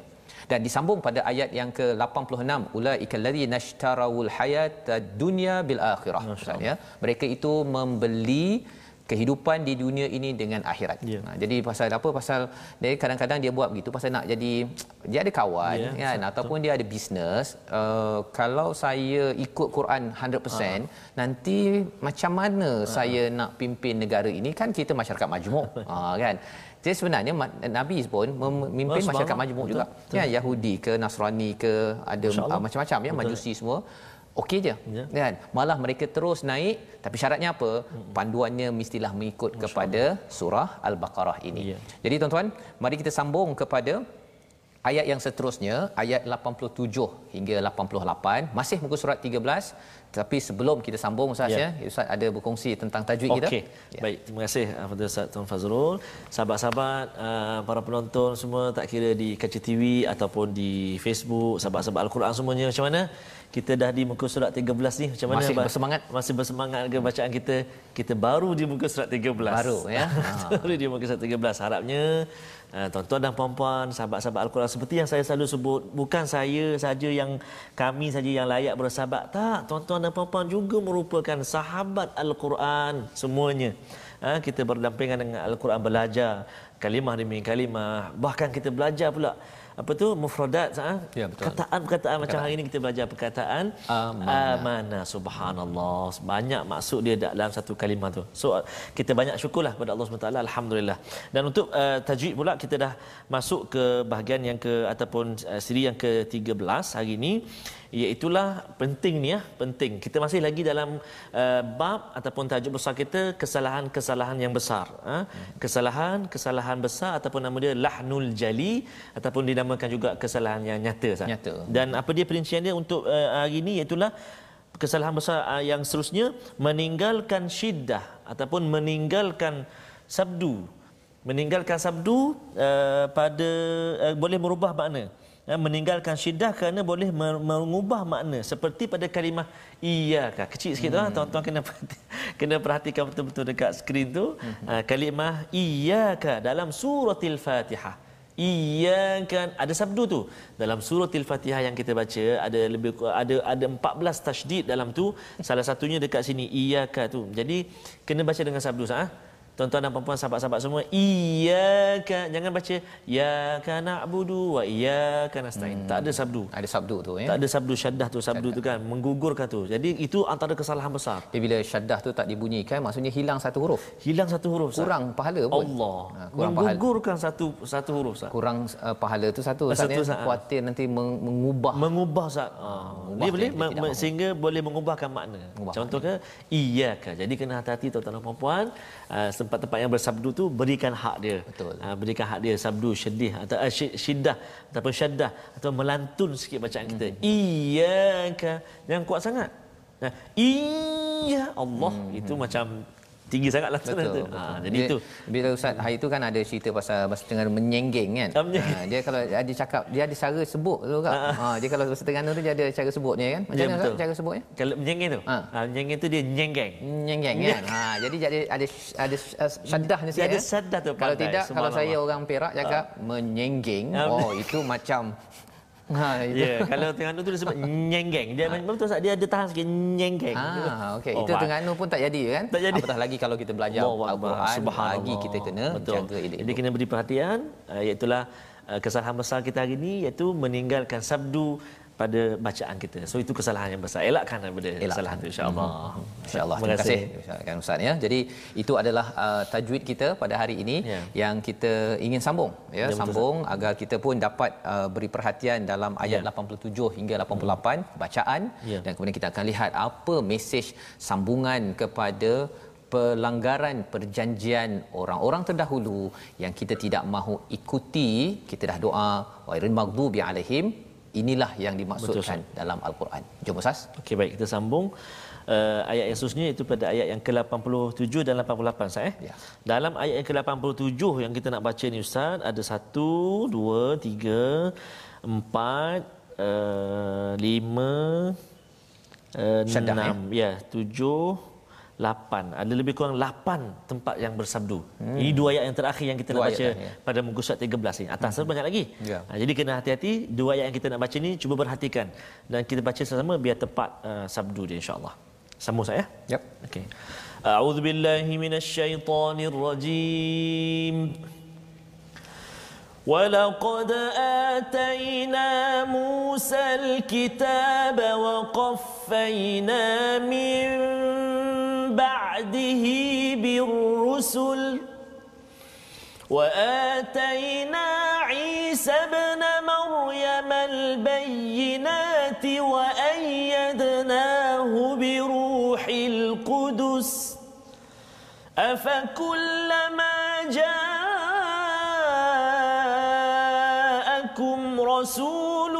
Dan disambung pada ayat yang ke-86 ulaikal ladzina ishtarawul hayata dunya bil akhirah ya. Mereka itu membeli kehidupan di dunia ini dengan akhirat. Yeah. Ha, jadi pasal apa? Pasal dia kadang-kadang dia buat begitu pasal nak jadi dia ada kawan yeah, kan betul. ataupun dia ada bisnes. Uh, kalau saya ikut Quran 100% uh. Ha. nanti macam mana uh. saya nak pimpin negara ini kan kita masyarakat majmuk. ha kan. Jadi sebenarnya Nabi pun memimpin masyarakat majmuk juga. Betul. Ya Yahudi ke Nasrani ke ada uh, macam-macam ya Majusi semua okey je ya. kan malah mereka terus naik tapi syaratnya apa panduannya mestilah mengikut Masya kepada Allah. surah al-baqarah ini ya. jadi tuan-tuan mari kita sambung kepada ayat yang seterusnya ayat 87 hingga 88 masih muka surat 13 tapi sebelum kita sambung Ustaz ya, ya Ustaz ada berkongsi tentang tajwid okay. kita. Okey. Ya. Baik, terima kasih kepada Ustaz Tuan Fazrul. Sahabat-sahabat uh, para penonton semua tak kira di kaca TV ataupun di Facebook, sahabat-sahabat Al-Quran semuanya macam mana? Kita dah di muka surat 13 ni macam mana? Masih bersemangat? Masih bersemangat ke bacaan kita? Kita baru di muka surat 13. Baru ya. baru di muka surat 13. Harapnya uh, tuan-tuan dan puan-puan, sahabat-sahabat Al-Quran seperti yang saya selalu sebut, bukan saya saja yang kami saja yang layak bersahabat. Tak, tuan-tuan dan puan-puan juga merupakan sahabat Al-Quran semuanya. Ha, kita berdampingan dengan Al-Quran belajar kalimah demi kalimah. Bahkan kita belajar pula apa tu? Mufradat ha? ya, betul. perkataan macam hari ini kita belajar perkataan. Amanah. amanah subhanallah. Banyak maksud dia dalam satu kalimah tu. So kita banyak syukurlah kepada Allah SWT alhamdulillah. Dan untuk uh, tajwid pula kita dah masuk ke bahagian yang ke ataupun uh, siri yang ke-13 hari ini iaitulah penting ni ya. Penting. Kita masih lagi dalam uh, bab ataupun tajuk besar kita kesalahan-kesalahan yang besar ha? kesalahan kesalahan besar ataupun nama dia lahnul jali ataupun dinamakan juga kesalahan yang nyata sah. nyata. Dan apa dia perincian dia untuk uh, hari ini iaitulah kesalahan besar uh, yang seterusnya meninggalkan syiddah ataupun meninggalkan sabdu. Meninggalkan sabdu uh, pada uh, boleh merubah makna. ya, meninggalkan syiddah kerana boleh mengubah makna. Seperti pada kalimah iyyaka. Kecil sikit hmm. tuan-tuan kena kena perhatikan betul-betul dekat skrin tu. Hmm. uh, kalimah iyyaka dalam suratil fatihah. Iyyaka ada sabdu tu. Dalam suratil fatihah yang kita baca ada lebih ada ada 14 tasydid dalam tu. Salah satunya dekat sini iyyaka tu. Jadi kena baca dengan sabdu sah tuan-tuan dan puan-puan sahabat-sahabat semua iyyaka jangan baca ya kana abudu wa iyyaka nasta'in. Hmm. tak ada sabdu. Ada sabdu tu ya tak ada sabdu syaddah tu sabdu syaddah. tu kan menggugurkan tu. Jadi itu antara kesalahan besar. Jadi, bila syaddah tu tak dibunyikan maksudnya hilang satu huruf? Hilang satu huruf kurang sah. pahala pun. Allah. Ha, kurang menggugurkan pahala. satu satu huruf sah. kurang uh, pahala tu satu satu ya? khuatir nanti mengubah. Mengubah sah. Uh, dia boleh me- sehingga boleh mengubahkan makna. Mengubah contoh ke? Iyyaka. Jadi kena hati-hati tuan-tuan dan puan-puan uh, tempat-tempat yang bersabdu tu berikan hak dia. Betul. Ha, berikan hak dia sabdu syedih atau uh, syiddah ataupun syaddah atau melantun sikit bacaan kita. Hmm. Iyyaka jangan kuat sangat. Nah, iya Allah hmm. itu macam tinggi sangatlah betul, betul, tu. betul. Ha, jadi itu bila ustaz hari itu kan ada cerita pasal masa tengah menyenggeng kan. Ha, dia kalau ada cakap dia ada cara sebut tu kan. Ha, dia kalau bahasa Terengganu tu dia ada cara sebutnya kan. Macam ya, mana cara sebutnya? Kalau menyenggeng tu. Ha. ha menyenggeng tu dia nyenggeng. Nyenggeng kan. Ha jadi jadi ada ada syaddahnya sikit. Ada syaddah tu. Kalau tidak kalau saya orang Perak cakap ha. menyenggeng. Oh itu macam Ha itu. Ya, kalau Terengganu tu dia sebut nyenggeng. Dia ha. betul tak dia ada tahan sikit nyenggeng. Ha okey. Oh, itu Terengganu pun tak jadi kan? Tak jadi. Apatah lagi kalau kita belajar Al-Quran lagi kita kena betul. jaga elok. Jadi kena beri perhatian uh, iaitu uh, kesalahan besar kita hari ini iaitu meninggalkan sabdu pada bacaan kita. So itu kesalahan yang besar. Elakkan daripada Elakkan. kesalahan itu insya-Allah. Hmm. Insya-Allah. Terima kasih kan Ustaz ya. Jadi itu adalah uh, tajwid kita pada hari ini yeah. yang kita ingin sambung ya, ya sambung betul. agar kita pun dapat uh, beri perhatian dalam ayat yeah. 87 hingga 88 hmm. bacaan yeah. dan kemudian kita akan lihat apa mesej sambungan kepada pelanggaran perjanjian orang-orang terdahulu yang kita tidak mahu ikuti kita dah doa wa irin maghdubi alaihim inilah yang dimaksudkan Betul, dalam al-Quran. Jom Ustaz. Okey baik kita sambung uh, ayat yang seterusnya itu pada ayat yang ke-87 dan 88 Ustaz eh. Ya. Dalam ayat yang ke-87 yang kita nak baca ni Ustaz ada 1 2 3 4 uh, 5 uh, 6 ya 7 lapan ada lebih kurang lapan tempat yang bersabdu hmm. ini dua ayat yang terakhir yang kita dua nak baca ayat, ya. pada muka surat 13 ini atas hmm. banyak lagi ya. ha, jadi kena hati-hati dua ayat yang kita nak baca ni cuba perhatikan dan kita baca sama-sama biar tepat uh, sabdu dia insyaallah sambung saya yep. okey a'udzubillahi minasyaitonirrajim ولقد آتينا موسى الكتاب وقفينا من بعده بالرسل وآتينا عيسى ابن مريم البينات وأيدناه بروح القدس أفكلما جاءكم رسول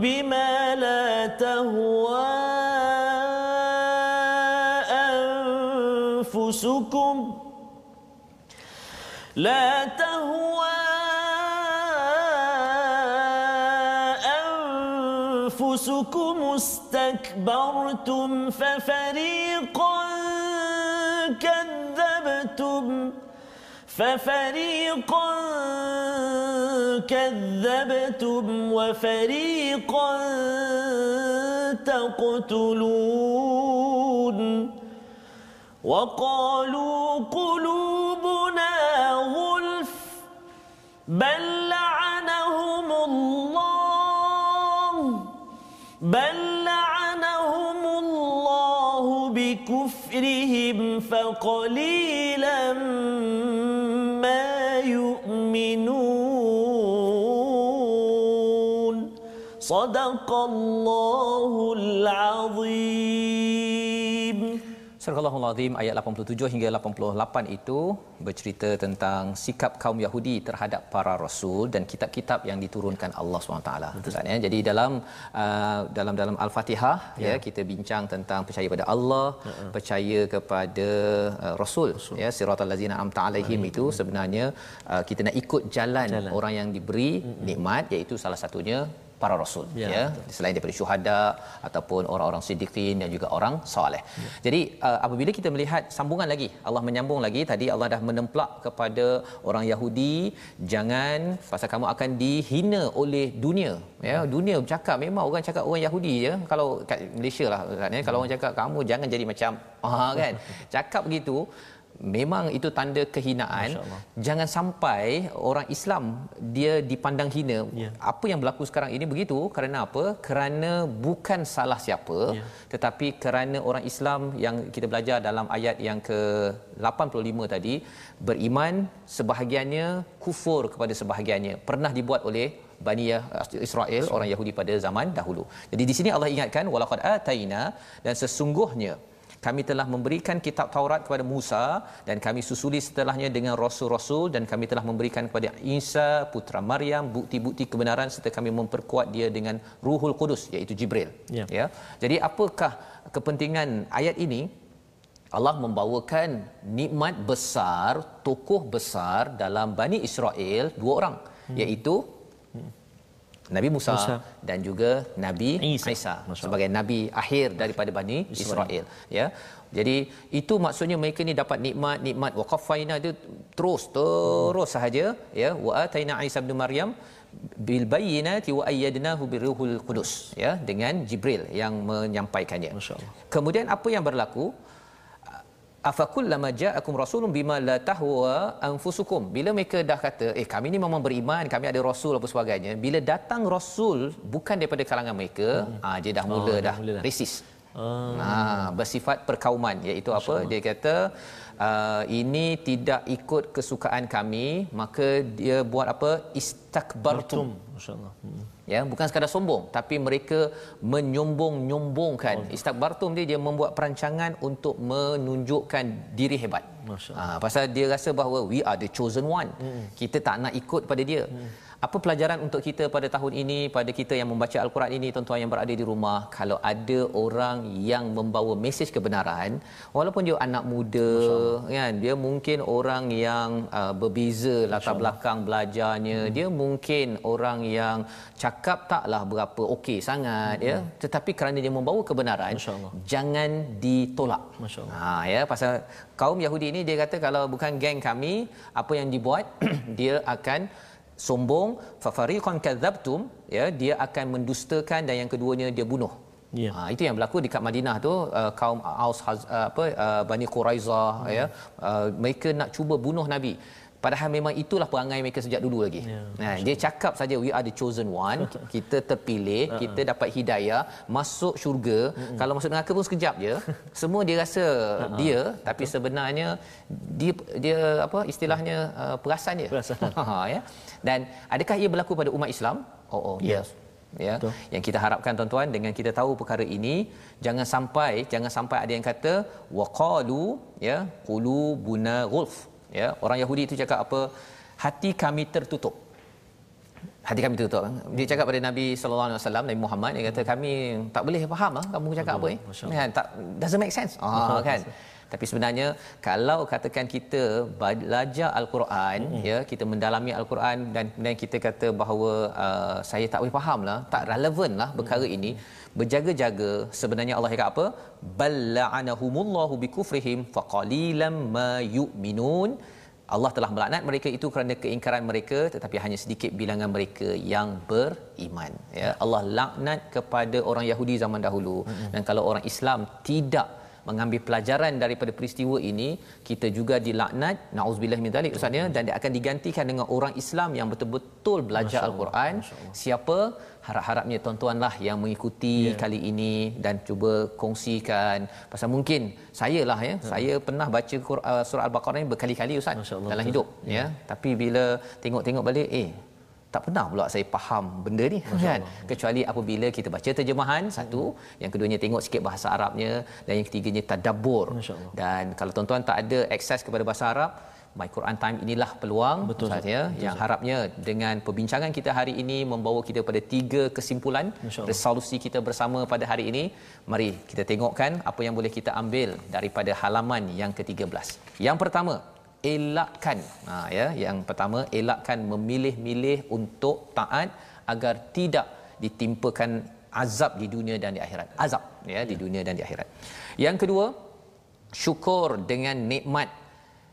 بما لا تهوى لا تهوى أنفسكم استكبرتم ففريقا كذبتم ففريقا كذبتم وفريقا تقتلون وقالوا بل لعنهم الله بل لعنهم الله بكفرهم فقليلا ما يؤمنون. صدق الله العظيم. Surah Al-Azim ayat 87 hingga 88 itu bercerita tentang sikap kaum Yahudi terhadap para rasul dan kitab-kitab yang diturunkan Allah SWT. Ustaz ya. Jadi dalam uh, dalam dalam Al-Fatihah ya. ya kita bincang tentang percaya pada Allah, uh-uh. percaya kepada uh, rasul, rasul. ya siratal ladzina amta alaihim itu sebenarnya uh, kita nak ikut jalan, jalan orang yang diberi nikmat iaitu salah satunya para rasul ya, ya. selain daripada syuhada ataupun orang-orang siddiqin dan juga orang soleh. Ya. Jadi uh, apabila kita melihat sambungan lagi Allah menyambung lagi tadi Allah dah menemplak kepada orang Yahudi jangan pasal kamu akan dihina oleh dunia ya. Dunia bercakap memang orang cakap orang Yahudi ya. Kalau kat Malaysia lah kan ya. Kalau orang cakap kamu jangan jadi macam ah kan. Cakap begitu memang itu tanda kehinaan jangan sampai orang Islam dia dipandang hina ya. apa yang berlaku sekarang ini begitu kerana apa kerana bukan salah siapa ya. tetapi kerana orang Islam yang kita belajar dalam ayat yang ke 85 tadi beriman sebahagiannya kufur kepada sebahagiannya pernah dibuat oleh Bani Israel orang Yahudi pada zaman dahulu. Jadi di sini Allah ingatkan walaqad ataina dan sesungguhnya kami telah memberikan kitab Taurat kepada Musa dan kami susuli setelahnya dengan rasul-rasul dan kami telah memberikan kepada Isa putra Maryam bukti-bukti kebenaran serta kami memperkuat dia dengan Ruhul Kudus iaitu Jibril. Ya. ya. Jadi apakah kepentingan ayat ini? Allah membawakan nikmat besar, tokoh besar dalam Bani Israel dua orang hmm. iaitu Nabi Musa, Musa. dan juga Nabi Isa, Isa sebagai nabi akhir daripada Bani Israel. Ya. Jadi itu maksudnya mereka ni dapat nikmat nikmat waqafaina itu terus terus sahaja ya. Wa ataina Isa bin Maryam bil bayyinati wa ayyadnahu biruhul qudus ya dengan Jibril yang menyampaikannya kemudian apa yang berlaku afakullama ja'akum rasulun bima la tahwa anfusukum. Bila mereka dah kata eh kami ni memang beriman kami ada rasul apa sebagainya bila datang rasul bukan daripada kalangan mereka hmm. ah dia dah mula oh, dah, dah. resis ah. Ha, bersifat perkauman. Iaitu apa? Dia kata uh, ini tidak ikut kesukaan kami maka dia buat apa? Istakbartum. Masyaallah. Hmm ya bukan sekadar sombong tapi mereka menyombong-nyombongkan. Oh. istakbartum dia dia membuat perancangan untuk menunjukkan diri hebat. Ha, pasal dia rasa bahawa we are the chosen one. Hmm. kita tak nak ikut pada dia. Hmm apa pelajaran untuk kita pada tahun ini pada kita yang membaca al-Quran ini tuan-tuan yang berada di rumah? Kalau ada orang yang membawa mesej kebenaran walaupun dia anak muda kan dia mungkin orang yang uh, berbeza latar belakang belajarnya. Hmm. dia mungkin orang yang cakap taklah berapa okey sangat ya. hmm. ya tetapi kerana dia membawa kebenaran jangan ditolak. Masyaallah. Ha ya pasal kaum Yahudi ini dia kata kalau bukan geng kami apa yang dibuat dia akan sombong fa fariqan kadzabtum ya dia akan mendustakan dan yang keduanya dia bunuh Ya. Ha, itu yang berlaku di Madinah tu uh, kaum Aus uh, apa uh, Bani Quraizah hmm. ya uh, mereka nak cuba bunuh nabi padahal memang itulah perangai mereka sejak dulu lagi. Ya, nah, dia cakap saja we are the chosen one, kita terpilih, uh-huh. kita dapat hidayah, masuk syurga. Uh-huh. Kalau masuk neraka pun sekejap je. Semua dia rasa uh-huh. dia tapi uh-huh. sebenarnya dia dia apa istilahnya uh, perasan dia. Perasan. Ha ya. Dan adakah ia berlaku pada umat Islam? Oh oh yes. Ya. Betul. Yang kita harapkan tuan-tuan dengan kita tahu perkara ini jangan sampai jangan sampai ada yang kata waqalu ya qulubuna ghulf ya orang Yahudi itu cakap apa? Hati kami tertutup. Hati kami tertutup. Dia cakap pada Nabi sallallahu alaihi wasallam Nabi Muhammad dia kata kami tak boleh faham lah kamu cakap apa eh? Kan tak doesn't make sense. Ah kan tapi sebenarnya kalau katakan kita belajar al-Quran mm-hmm. ya kita mendalami al-Quran dan kemudian kita kata bahawa uh, saya tak boleh faham lah tak relevan lah perkara mm-hmm. ini berjaga-jaga sebenarnya Allah kata apa balla'anahumullahu bikufrihim faqalilam ma yu'minun Allah telah melaknat mereka itu kerana keingkaran mereka tetapi hanya sedikit bilangan mereka yang beriman ya Allah laknat kepada orang Yahudi zaman dahulu mm-hmm. dan kalau orang Islam tidak mengambil pelajaran daripada peristiwa ini kita juga dilaknat naudzubillah min zalik ustaz ya dan dia akan digantikan dengan orang Islam yang betul-betul belajar al-Quran siapa harap-harapnya tuan-tuanlah yang mengikuti yeah. kali ini dan cuba kongsikan pasal mungkin saya lah ya hmm. saya pernah baca uh, surah al-Baqarah ini berkali-kali ustaz dalam hidup ya. ya tapi bila tengok-tengok balik eh tak pernah pula saya faham benda ni Masya kan Allah. kecuali apabila kita baca terjemahan satu yang keduanya tengok sikit bahasa Arabnya dan yang ketiganya tadabbur. Dan kalau tuan-tuan tak ada akses kepada bahasa Arab My Quran Time inilah peluang betul saya yang harapnya dengan perbincangan kita hari ini membawa kita pada tiga kesimpulan resolusi kita bersama pada hari ini. Mari kita tengokkan apa yang boleh kita ambil daripada halaman yang ke-13 yang pertama elakkan. Ha ya. Yang pertama elakkan memilih-milih untuk taat agar tidak ditimpakan azab di dunia dan di akhirat. Azab ya di dunia dan di akhirat. Yang kedua syukur dengan nikmat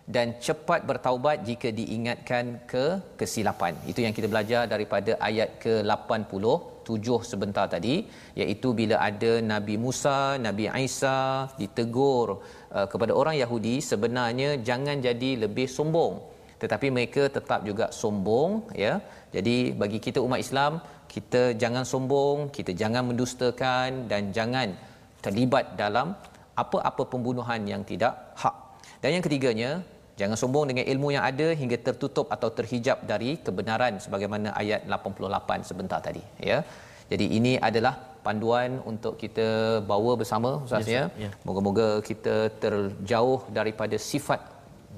dan cepat bertaubat jika diingatkan ke kesilapan. Itu yang kita belajar daripada ayat ke-87 sebentar tadi iaitu bila ada Nabi Musa, Nabi Isa ditegur uh, kepada orang Yahudi sebenarnya jangan jadi lebih sombong. Tetapi mereka tetap juga sombong ya. Jadi bagi kita umat Islam kita jangan sombong, kita jangan mendustakan dan jangan terlibat dalam apa-apa pembunuhan yang tidak hak. Dan yang ketiganya, Jangan sombong dengan ilmu yang ada hingga tertutup atau terhijab dari kebenaran sebagaimana ayat 88 sebentar tadi ya. Jadi ini adalah panduan untuk kita bawa bersama ustaz ya. ya. Moga-moga kita terjauh daripada sifat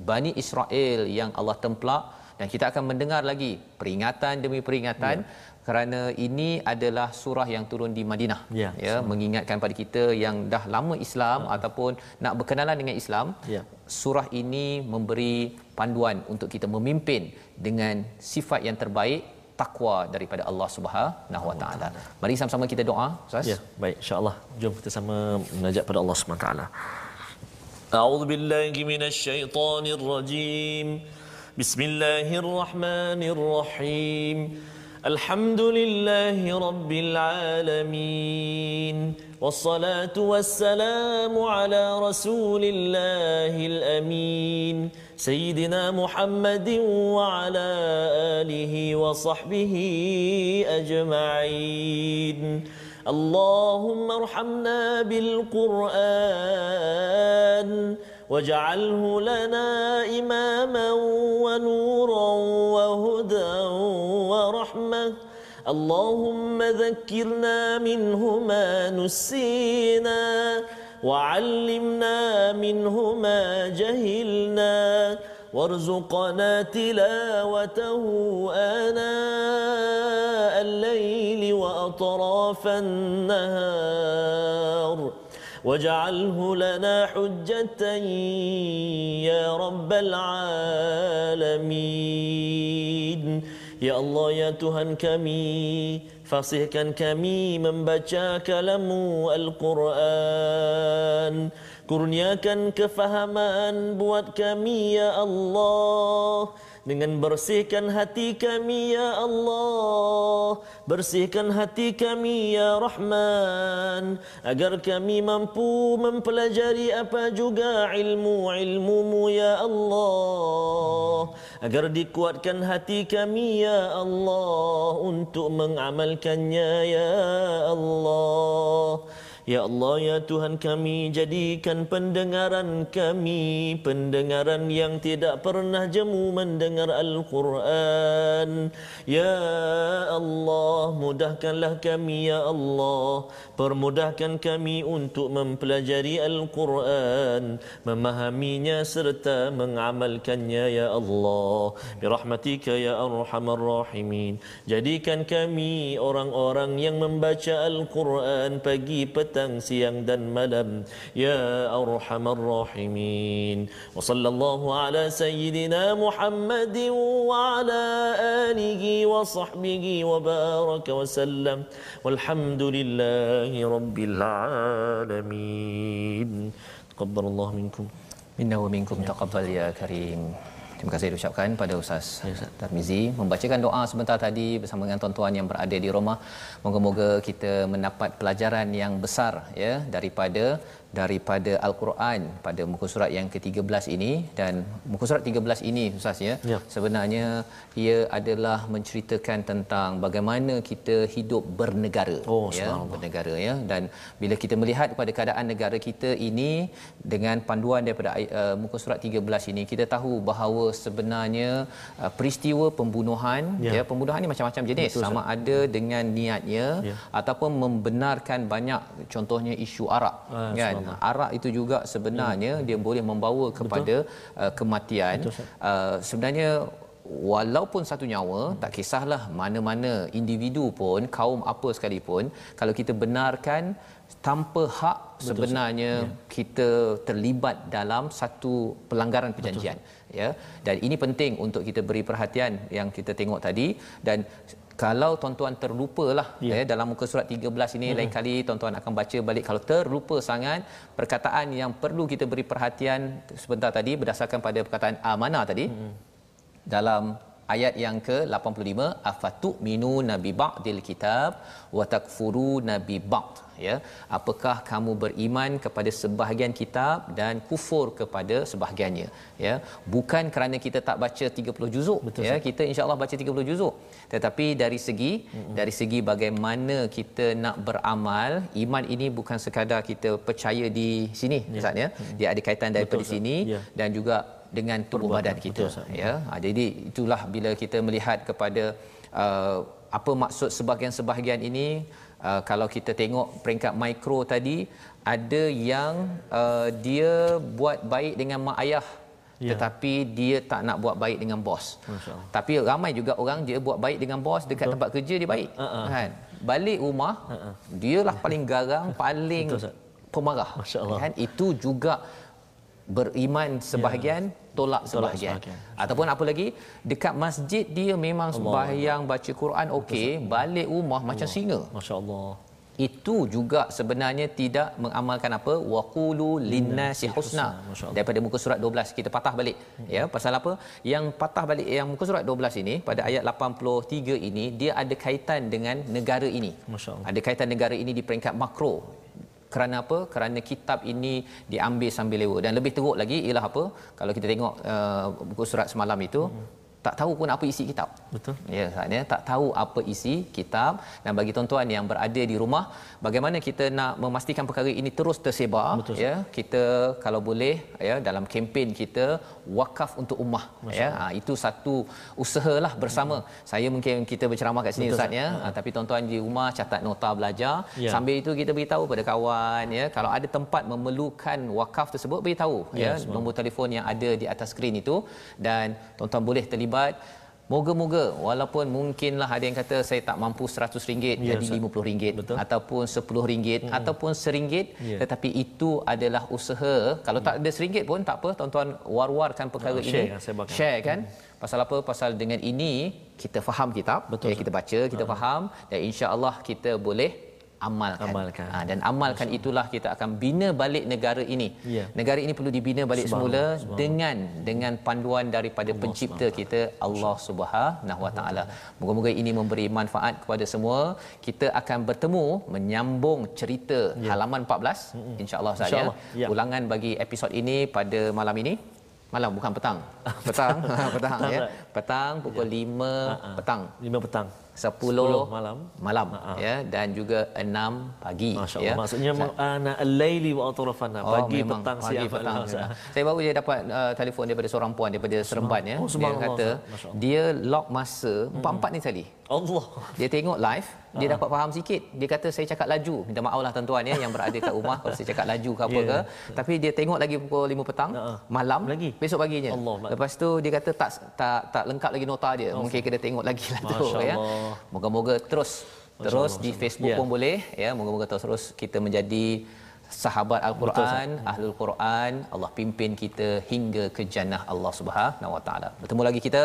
Bani Israel yang Allah templak dan kita akan mendengar lagi peringatan demi peringatan ya kerana ini adalah surah yang turun di Madinah ya, ya mengingatkan pada kita yang dah lama Islam ya. ataupun nak berkenalan dengan Islam ya. surah ini memberi panduan untuk kita memimpin dengan sifat yang terbaik takwa daripada Allah Subhanahu Wa Taala. Mari sama-sama kita doa, Ustaz. Ya, baik insya-Allah. Jom kita sama menajak pada Allah Subhanahu Wa Taala. A'udzu billahi minasyaitonir rajim. Bismillahirrahmanirrahim. الحمد لله رب العالمين والصلاة والسلام على رسول الله الأمين سيدنا محمد وعلى آله وصحبه أجمعين. اللهم ارحمنا بالقرآن واجعله لنا إماما ونورا وهدى ورحمة. اللهم ذكرنا منه ما نسينا وعلمنا منه ما جهلنا وارزقنا تلاوته آناء الليل وأطراف النهار. واجعله لنا حجة يا رب العالمين. Ya Allah ya Tuhan kami Fasihkan kami membaca kalamu Al-Quran. Kurniakan kefahaman buat kami ya Allah. Dengan bersihkan hati kami ya Allah. Bersihkan hati kami ya Rahman. Agar kami mampu mempelajari apa juga ilmu-ilmumu ya Allah agar dikuatkan hati kami ya Allah untuk mengamalkannya ya Allah Ya Allah ya Tuhan kami jadikan pendengaran kami pendengaran yang tidak pernah jemu mendengar Al-Quran. Ya Allah mudahkanlah kami ya Allah permudahkan kami untuk mempelajari Al-Quran memahaminya serta mengamalkannya ya Allah. Birahmatika ya arhamar rahimin. Jadikan kami orang-orang yang membaca Al-Quran pagi petang siang dan malam. Ya arhamar rahimin. Wa sallallahu ala sayyidina Muhammadin wa ala alihi wa sahbihi wa baraka wa sallam. Walhamdulillahi rabbil alamin. Taqabbalallahu minkum. Minna wa minkum taqabbal ya karim Terima kasih diucapkan pada Ustaz ya, Tarmizi membacakan doa sebentar tadi bersama dengan tuan-tuan yang berada di rumah. Moga-moga kita mendapat pelajaran yang besar ya daripada daripada al-Quran pada muka surat yang ke-13 ini. Dan muka surat 13 ini ustaz ya, ya. sebenarnya ia adalah menceritakan tentang bagaimana kita hidup bernegara oh, ya bernegara ya. Dan bila kita melihat kepada keadaan negara kita ini dengan panduan daripada uh, muka surat 13 ini kita tahu bahawa sebenarnya uh, peristiwa pembunuhan ya. ya pembunuhan ini macam-macam jenis. Betul, sama ada dengan niatnya ya. ataupun membenarkan banyak contohnya isu arak ah, kan arak itu juga sebenarnya hmm. dia boleh membawa kepada uh, kematian Betul, uh, sebenarnya walaupun satu nyawa hmm. tak kisahlah mana-mana individu pun kaum apa sekalipun kalau kita benarkan tanpa hak Betul, sebenarnya ya. kita terlibat dalam satu pelanggaran perjanjian Betul. ya dan ini penting untuk kita beri perhatian yang kita tengok tadi dan kalau tuan-tuan terlupalah ya. eh, dalam muka surat 13 ini hmm. lain kali tuan-tuan akan baca balik kalau terlupa sangat perkataan yang perlu kita beri perhatian sebentar tadi berdasarkan pada perkataan amanah tadi hmm. dalam ayat yang ke-85 afatu minu nabi ba'dil kitab wa takfuru nabi ba'd ya apakah kamu beriman kepada sebahagian kitab dan kufur kepada sebahagiannya ya bukan kerana kita tak baca 30 juzuk Betul, ya kita insyaallah baca 30 juzuk tetapi dari segi mm-hmm. dari segi bagaimana kita nak beramal iman ini bukan sekadar kita percaya di sini ya. ustaz ya mm-hmm. dia ada kaitan daripada Betul, sini ya. dan juga dengan tubuh Perbuatan. badan kita Betul, ya ha, jadi itulah bila kita melihat kepada uh, apa maksud sebahagian-sebahagian ini uh, kalau kita tengok peringkat mikro tadi ada yang uh, dia buat baik dengan mak ayah ya. tetapi dia tak nak buat baik dengan bos. Tapi ramai juga orang dia buat baik dengan bos dekat Betul. tempat kerja dia baik. Uh-uh. Kan? Balik rumah uh-uh. dialah paling garang, paling Betul, pemarah. Kan? Itu juga beriman sebahagian ya. tolak sebahagian. sebahagian. Ataupun apa lagi? Dekat masjid dia memang sembahyang baca Quran okey. Balik rumah Allah. macam singa. masya-Allah. Itu juga sebenarnya tidak mengamalkan apa? Waqulu linnasi husna. daripada muka surat 12 kita patah balik. Hmm. ya pasal apa? Yang patah balik yang muka surat 12 ini pada ayat 83 ini dia ada kaitan dengan negara ini. Ada kaitan negara ini di peringkat makro kerana apa? Kerana kitab ini diambil sambil lewa dan lebih teruk lagi ialah apa? Kalau kita tengok uh, buku surat semalam itu hmm tak tahu pun apa isi kitab. Betul. Ya, saatnya tak tahu apa isi kitab dan bagi tuan-tuan yang berada di rumah, bagaimana kita nak memastikan perkara ini terus tersebar Betul. ya. Kita kalau boleh ya dalam kempen kita wakaf untuk ummah ya. Ha, itu satu usahalah bersama. Hmm. Saya mungkin kita berceramah kat sini ustaz ya, ha, tapi tuan-tuan di rumah catat nota belajar. Ya. Sambil itu kita beritahu pada kawan ya, kalau ada tempat memerlukan wakaf tersebut beritahu ya, ya nombor telefon yang ada di atas skrin itu dan tuan-tuan boleh terlibat sahabat Moga-moga walaupun mungkinlah ada yang kata saya tak mampu RM100 ya, jadi RM50 ataupun RM10 hmm. ataupun RM1 ya. tetapi itu adalah usaha. Kalau tak ada RM1 pun tak apa tuan-tuan war-warkan perkara oh, ini. share, share kan? Hmm. pasal apa? Pasal dengan ini kita faham kitab. Betul, ya, kita baca kita uh faham dan insya-Allah kita boleh amalkan. amalkan. Ha, dan amalkan itulah kita akan bina balik negara ini. Ya. Negara ini perlu dibina balik semula dengan dengan panduan daripada Allah pencipta Allah. kita Allah Subhanahu Wa Taala. Moga-moga ini memberi manfaat kepada semua. Kita akan bertemu menyambung cerita ya. halaman 14 insya-Allah insya ya. ya. Ulangan bagi episod ini pada malam ini malam bukan petang petang petang ya petang pukul ya. 5 uh-huh. petang 5 petang 10, 10 malam. malam Ha, ha. ya dan juga 6 pagi Masya ya Allah. Maksudnya ana al-laili wa atrafana. Oh, Pagi, memang. petang, pagi, siang. petang. Ya. Saya baru je dapat uh, telefon daripada seorang puan daripada Seremban ya. Oh, dia kata Allah. dia lock masa empat-empat ni sekali. Allah. Dia tengok live, dia dapat faham sikit. Dia kata saya cakap laju. Minta maaf lah tuan-tuan ya yang berada kat rumah kalau saya cakap laju ke apa Ya. ke. Tapi dia tengok lagi pukul 5 petang, Ha, ha. malam Lagi? besok paginya. Allah. Lepas tu dia kata tak tak tak lengkap lagi nota dia. Mungkin kena tengok lagi lah tu ya. Moga-moga terus terus Allah, di Facebook Allah. pun boleh ya. Moga-moga terus kita menjadi sahabat al-Quran, ahlul Quran, Allah pimpin kita hingga ke jannah Allah Subhanahu wa taala. Bertemu lagi kita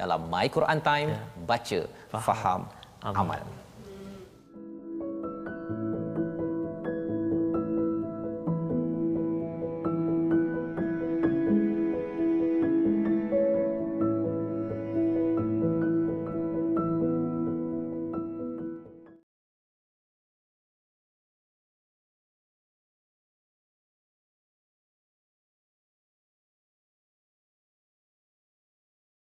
dalam My Quran Time, baca, faham, Amal. amal.